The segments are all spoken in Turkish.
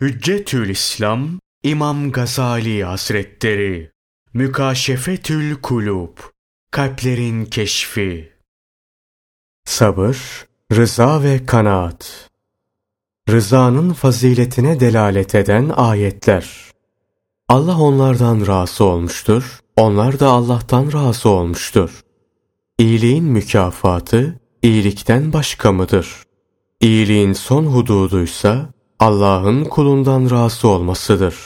Hüccetül İslam İmam Gazali Hazretleri Mükaşefetül Kulub Kalplerin Keşfi Sabır, rıza ve kanaat Rızanın faziletine delalet eden ayetler Allah onlardan razı olmuştur, onlar da Allah'tan razı olmuştur. İyiliğin mükafatı, iyilikten başka mıdır? İyiliğin son hududuysa, Allah'ın kulundan razı olmasıdır.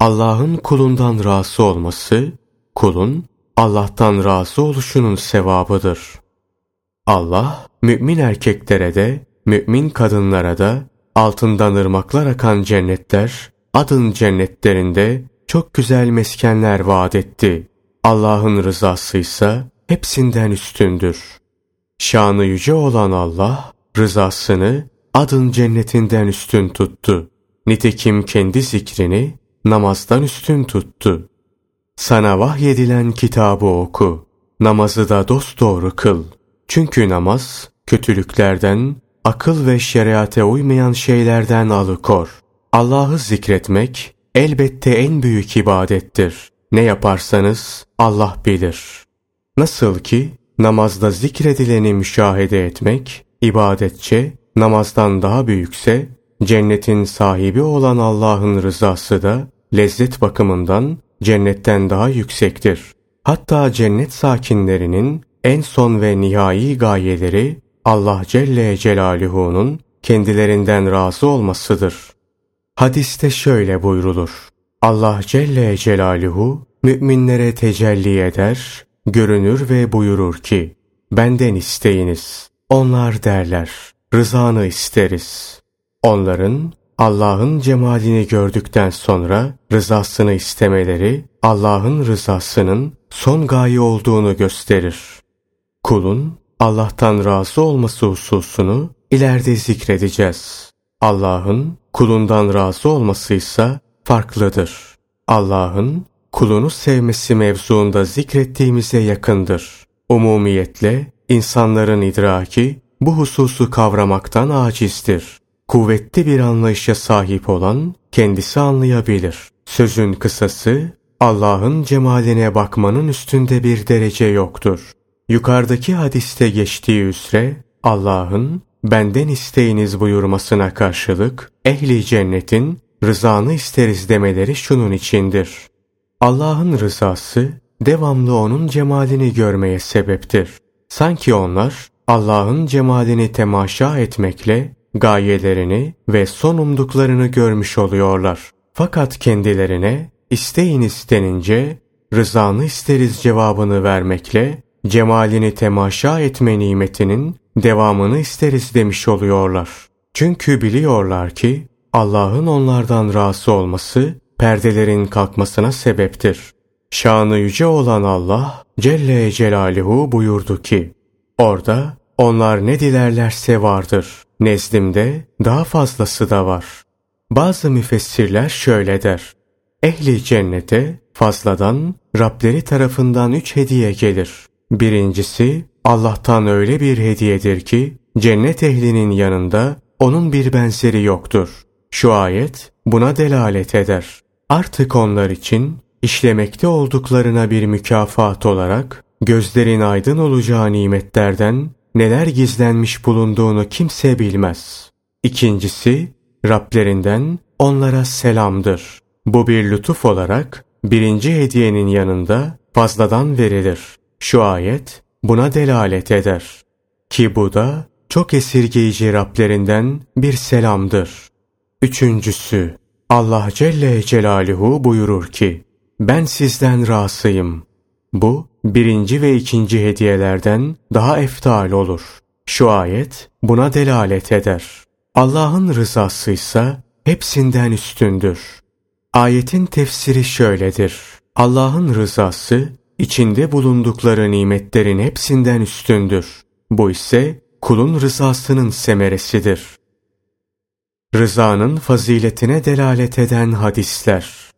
Allah'ın kulundan razı olması, kulun Allah'tan razı oluşunun sevabıdır. Allah, mümin erkeklere de, mümin kadınlara da, altından ırmaklar akan cennetler, adın cennetlerinde çok güzel meskenler vaat etti. Allah'ın rızası ise hepsinden üstündür. Şanı yüce olan Allah, rızasını adın cennetinden üstün tuttu. Nitekim kendi zikrini namazdan üstün tuttu. Sana vahyedilen kitabı oku. Namazı da dosdoğru kıl. Çünkü namaz kötülüklerden, akıl ve şeriate uymayan şeylerden alıkor. Allah'ı zikretmek elbette en büyük ibadettir. Ne yaparsanız Allah bilir. Nasıl ki namazda zikredileni müşahede etmek ibadetçe namazdan daha büyükse, cennetin sahibi olan Allah'ın rızası da lezzet bakımından cennetten daha yüksektir. Hatta cennet sakinlerinin en son ve nihai gayeleri Allah Celle Celaluhu'nun kendilerinden razı olmasıdır. Hadiste şöyle buyrulur. Allah Celle Celaluhu müminlere tecelli eder, görünür ve buyurur ki, benden isteyiniz. Onlar derler, rızanı isteriz. Onların Allah'ın cemalini gördükten sonra rızasını istemeleri Allah'ın rızasının son gaye olduğunu gösterir. Kulun Allah'tan razı olması hususunu ileride zikredeceğiz. Allah'ın kulundan razı olması ise farklıdır. Allah'ın kulunu sevmesi mevzuunda zikrettiğimize yakındır. Umumiyetle insanların idraki bu hususu kavramaktan acizdir. Kuvvetli bir anlayışa sahip olan kendisi anlayabilir. Sözün kısası Allah'ın cemaline bakmanın üstünde bir derece yoktur. Yukarıdaki hadiste geçtiği üzere Allah'ın benden isteyiniz buyurmasına karşılık ehli cennetin rızanı isteriz demeleri şunun içindir. Allah'ın rızası devamlı onun cemalini görmeye sebeptir. Sanki onlar Allah'ın cemalini temaşa etmekle gayelerini ve son umduklarını görmüş oluyorlar. Fakat kendilerine isteyin istenince rızanı isteriz cevabını vermekle cemalini temaşa etme nimetinin devamını isteriz demiş oluyorlar. Çünkü biliyorlar ki Allah'ın onlardan razı olması perdelerin kalkmasına sebeptir. Şanı yüce olan Allah Celle Celaluhu buyurdu ki, Orada onlar ne dilerlerse vardır. Nezdimde daha fazlası da var. Bazı müfessirler şöyle der. Ehli cennete fazladan Rableri tarafından üç hediye gelir. Birincisi Allah'tan öyle bir hediyedir ki cennet ehlinin yanında onun bir benzeri yoktur. Şu ayet buna delalet eder. Artık onlar için işlemekte olduklarına bir mükafat olarak gözlerin aydın olacağı nimetlerden neler gizlenmiş bulunduğunu kimse bilmez. İkincisi, Rablerinden onlara selamdır. Bu bir lütuf olarak birinci hediyenin yanında fazladan verilir. Şu ayet buna delalet eder. Ki bu da çok esirgeyici Rablerinden bir selamdır. Üçüncüsü, Allah Celle Celaluhu buyurur ki, ben sizden razıyım. Bu birinci ve ikinci hediyelerden daha eftal olur. Şu ayet buna delalet eder. Allah'ın rızası ise hepsinden üstündür. Ayetin tefsiri şöyledir. Allah'ın rızası içinde bulundukları nimetlerin hepsinden üstündür. Bu ise kulun rızasının semeresidir. Rızanın faziletine delalet eden hadisler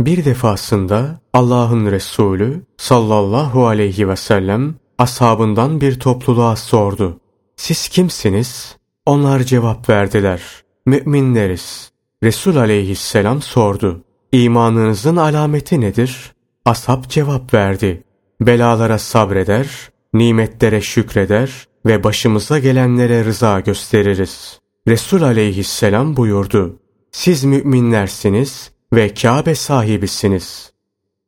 bir defasında Allah'ın Resulü sallallahu aleyhi ve sellem ashabından bir topluluğa sordu. Siz kimsiniz? Onlar cevap verdiler. Müminleriz. Resul aleyhisselam sordu. İmanınızın alameti nedir? Ashab cevap verdi. Belalara sabreder, nimetlere şükreder ve başımıza gelenlere rıza gösteririz. Resul aleyhisselam buyurdu. Siz müminlersiniz ve Kabe sahibisiniz.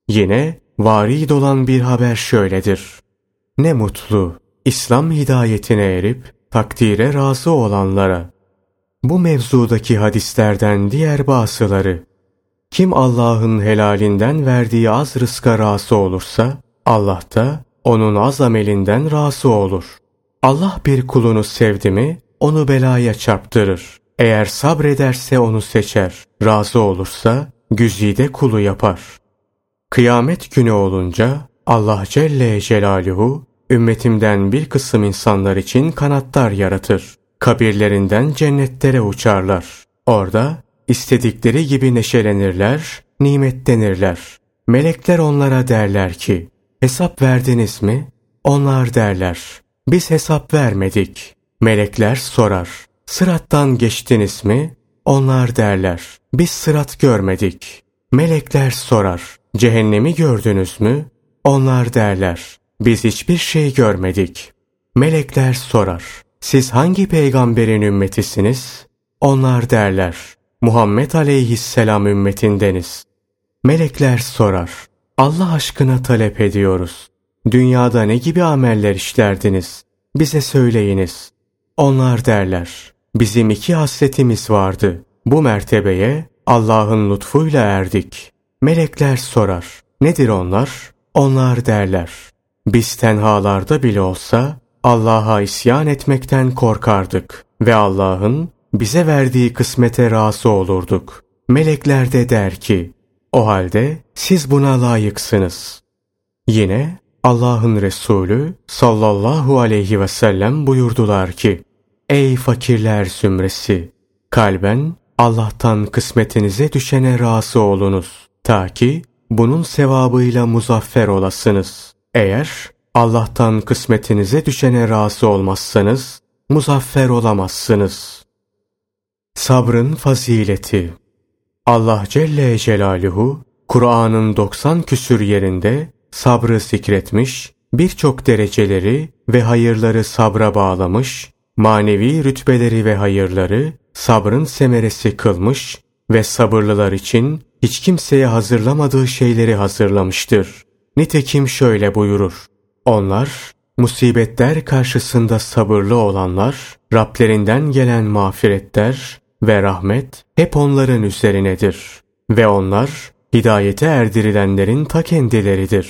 Yine varid olan bir haber şöyledir. Ne mutlu İslam hidayetine erip takdire razı olanlara. Bu mevzudaki hadislerden diğer bazıları. Kim Allah'ın helalinden verdiği az rızka razı olursa, Allah da onun az amelinden razı olur. Allah bir kulunu sevdi mi, onu belaya çarptırır. Eğer sabrederse onu seçer, razı olursa güzide kulu yapar. Kıyamet günü olunca Allah Celle Celaluhu ümmetimden bir kısım insanlar için kanatlar yaratır. Kabirlerinden cennetlere uçarlar. Orada istedikleri gibi neşelenirler, nimetlenirler. Melekler onlara derler ki, hesap verdiniz mi? Onlar derler, biz hesap vermedik. Melekler sorar, sırattan geçtiniz mi? Onlar derler, biz sırat görmedik. Melekler sorar, cehennemi gördünüz mü? Onlar derler, biz hiçbir şey görmedik. Melekler sorar, siz hangi peygamberin ümmetisiniz? Onlar derler, Muhammed aleyhisselam ümmetindeniz. Melekler sorar, Allah aşkına talep ediyoruz. Dünyada ne gibi ameller işlerdiniz? Bize söyleyiniz. Onlar derler, bizim iki hasretimiz vardı. Bu mertebeye Allah'ın lütfuyla erdik. Melekler sorar, nedir onlar? Onlar derler, biz tenhalarda bile olsa Allah'a isyan etmekten korkardık ve Allah'ın bize verdiği kısmete razı olurduk. Melekler de der ki, o halde siz buna layıksınız. Yine Allah'ın Resulü sallallahu aleyhi ve sellem buyurdular ki, Ey fakirler zümresi! Kalben Allah'tan kısmetinize düşene razı olunuz. Ta ki bunun sevabıyla muzaffer olasınız. Eğer Allah'tan kısmetinize düşene razı olmazsanız, muzaffer olamazsınız. Sabrın fazileti Allah Celle Celaluhu, Kur'an'ın 90 küsür yerinde sabrı zikretmiş, birçok dereceleri ve hayırları sabra bağlamış, manevi rütbeleri ve hayırları sabrın semeresi kılmış ve sabırlılar için hiç kimseye hazırlamadığı şeyleri hazırlamıştır. Nitekim şöyle buyurur. Onlar, musibetler karşısında sabırlı olanlar, Rablerinden gelen mağfiretler ve rahmet hep onların üzerinedir. Ve onlar, hidayete erdirilenlerin ta kendileridir.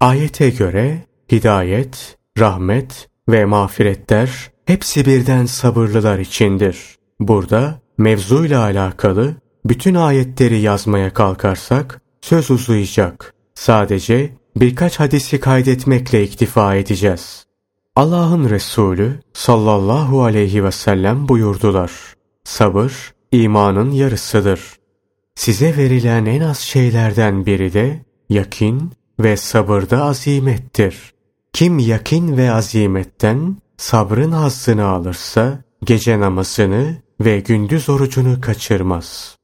Ayete göre, hidayet, rahmet ve mağfiretler hepsi birden sabırlılar içindir. Burada mevzuyla alakalı bütün ayetleri yazmaya kalkarsak söz uzayacak. Sadece birkaç hadisi kaydetmekle iktifa edeceğiz. Allah'ın Resulü sallallahu aleyhi ve sellem buyurdular. Sabır imanın yarısıdır. Size verilen en az şeylerden biri de yakin ve sabırda azimettir. Kim yakin ve azimetten sabrın hazzını alırsa gece namazını ve gündüz orucunu kaçırmaz.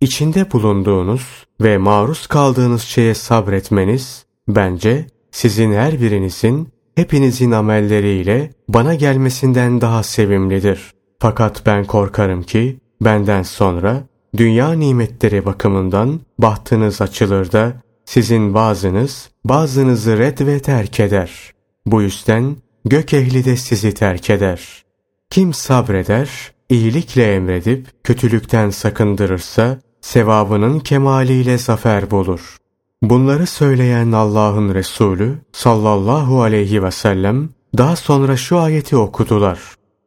İçinde bulunduğunuz ve maruz kaldığınız şeye sabretmeniz bence sizin her birinizin hepinizin amelleriyle bana gelmesinden daha sevimlidir. Fakat ben korkarım ki benden sonra dünya nimetleri bakımından bahtınız açılır da sizin bazınız bazınızı red ve terk eder. Bu yüzden gök ehli de sizi terk eder. Kim sabreder, iyilikle emredip kötülükten sakındırırsa sevabının kemaliyle zafer bulur. Bunları söyleyen Allah'ın Resulü sallallahu aleyhi ve sellem daha sonra şu ayeti okudular.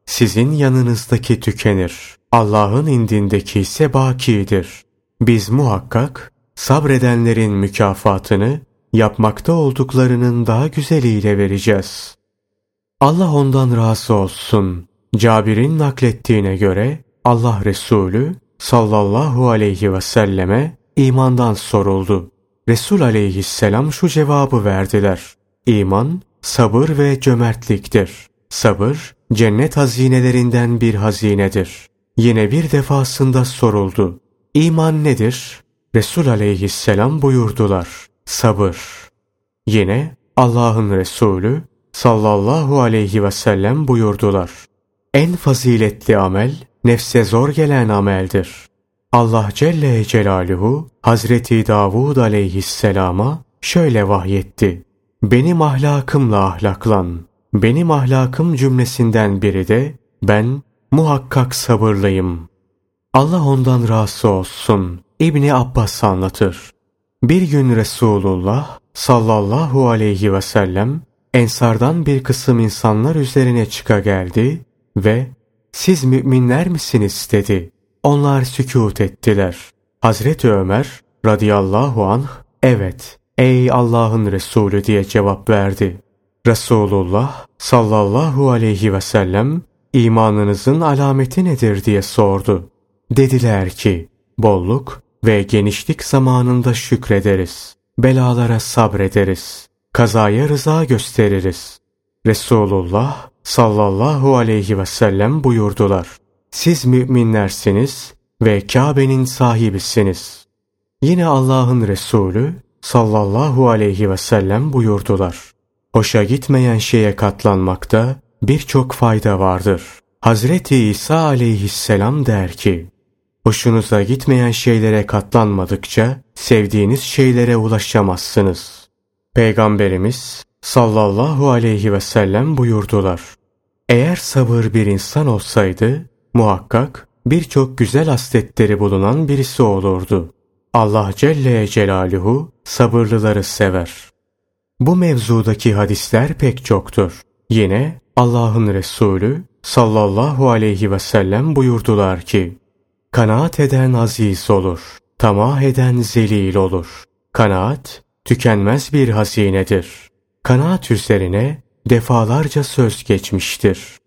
Sizin yanınızdaki tükenir. Allah'ın indindeki ise bakidir. Biz muhakkak sabredenlerin mükafatını yapmakta olduklarının daha güzeliyle vereceğiz. Allah ondan razı olsun. Cabir'in naklettiğine göre Allah Resulü sallallahu aleyhi ve selleme imandan soruldu. Resul aleyhisselam şu cevabı verdiler. İman, sabır ve cömertliktir. Sabır, cennet hazinelerinden bir hazinedir. Yine bir defasında soruldu. İman nedir? Resul aleyhisselam buyurdular. Sabır. Yine Allah'ın Resulü sallallahu aleyhi ve sellem buyurdular. En faziletli amel nefse zor gelen ameldir. Allah Celle Celaluhu Hazreti Davud aleyhisselama şöyle vahyetti. Benim ahlakımla ahlaklan. Benim ahlakım cümlesinden biri de ben muhakkak sabırlıyım. Allah ondan razı olsun. İbni Abbas anlatır. Bir gün Resulullah sallallahu aleyhi ve sellem ensardan bir kısım insanlar üzerine çıka geldi ve siz müminler misiniz dedi. Onlar sükut ettiler. Hazreti Ömer radıyallahu anh evet ey Allah'ın Resulü diye cevap verdi. Resulullah sallallahu aleyhi ve sellem imanınızın alameti nedir diye sordu. Dediler ki bolluk ve genişlik zamanında şükrederiz. Belalara sabrederiz. Kazaya rıza gösteririz. Resulullah sallallahu aleyhi ve sellem buyurdular. Siz müminlersiniz ve Kabe'nin sahibisiniz. Yine Allah'ın Resulü sallallahu aleyhi ve sellem buyurdular. Hoşa gitmeyen şeye katlanmakta birçok fayda vardır. Hazreti İsa aleyhisselam der ki, Hoşunuza gitmeyen şeylere katlanmadıkça sevdiğiniz şeylere ulaşamazsınız. Peygamberimiz sallallahu aleyhi ve sellem buyurdular. Eğer sabır bir insan olsaydı muhakkak birçok güzel hasletleri bulunan birisi olurdu. Allah Celle Celaluhu sabırlıları sever. Bu mevzudaki hadisler pek çoktur. Yine Allah'ın Resulü sallallahu aleyhi ve sellem buyurdular ki, Kanaat eden aziz olur, tamah eden zelil olur. Kanaat, tükenmez bir hazinedir. Kanaat üzerine defalarca söz geçmiştir.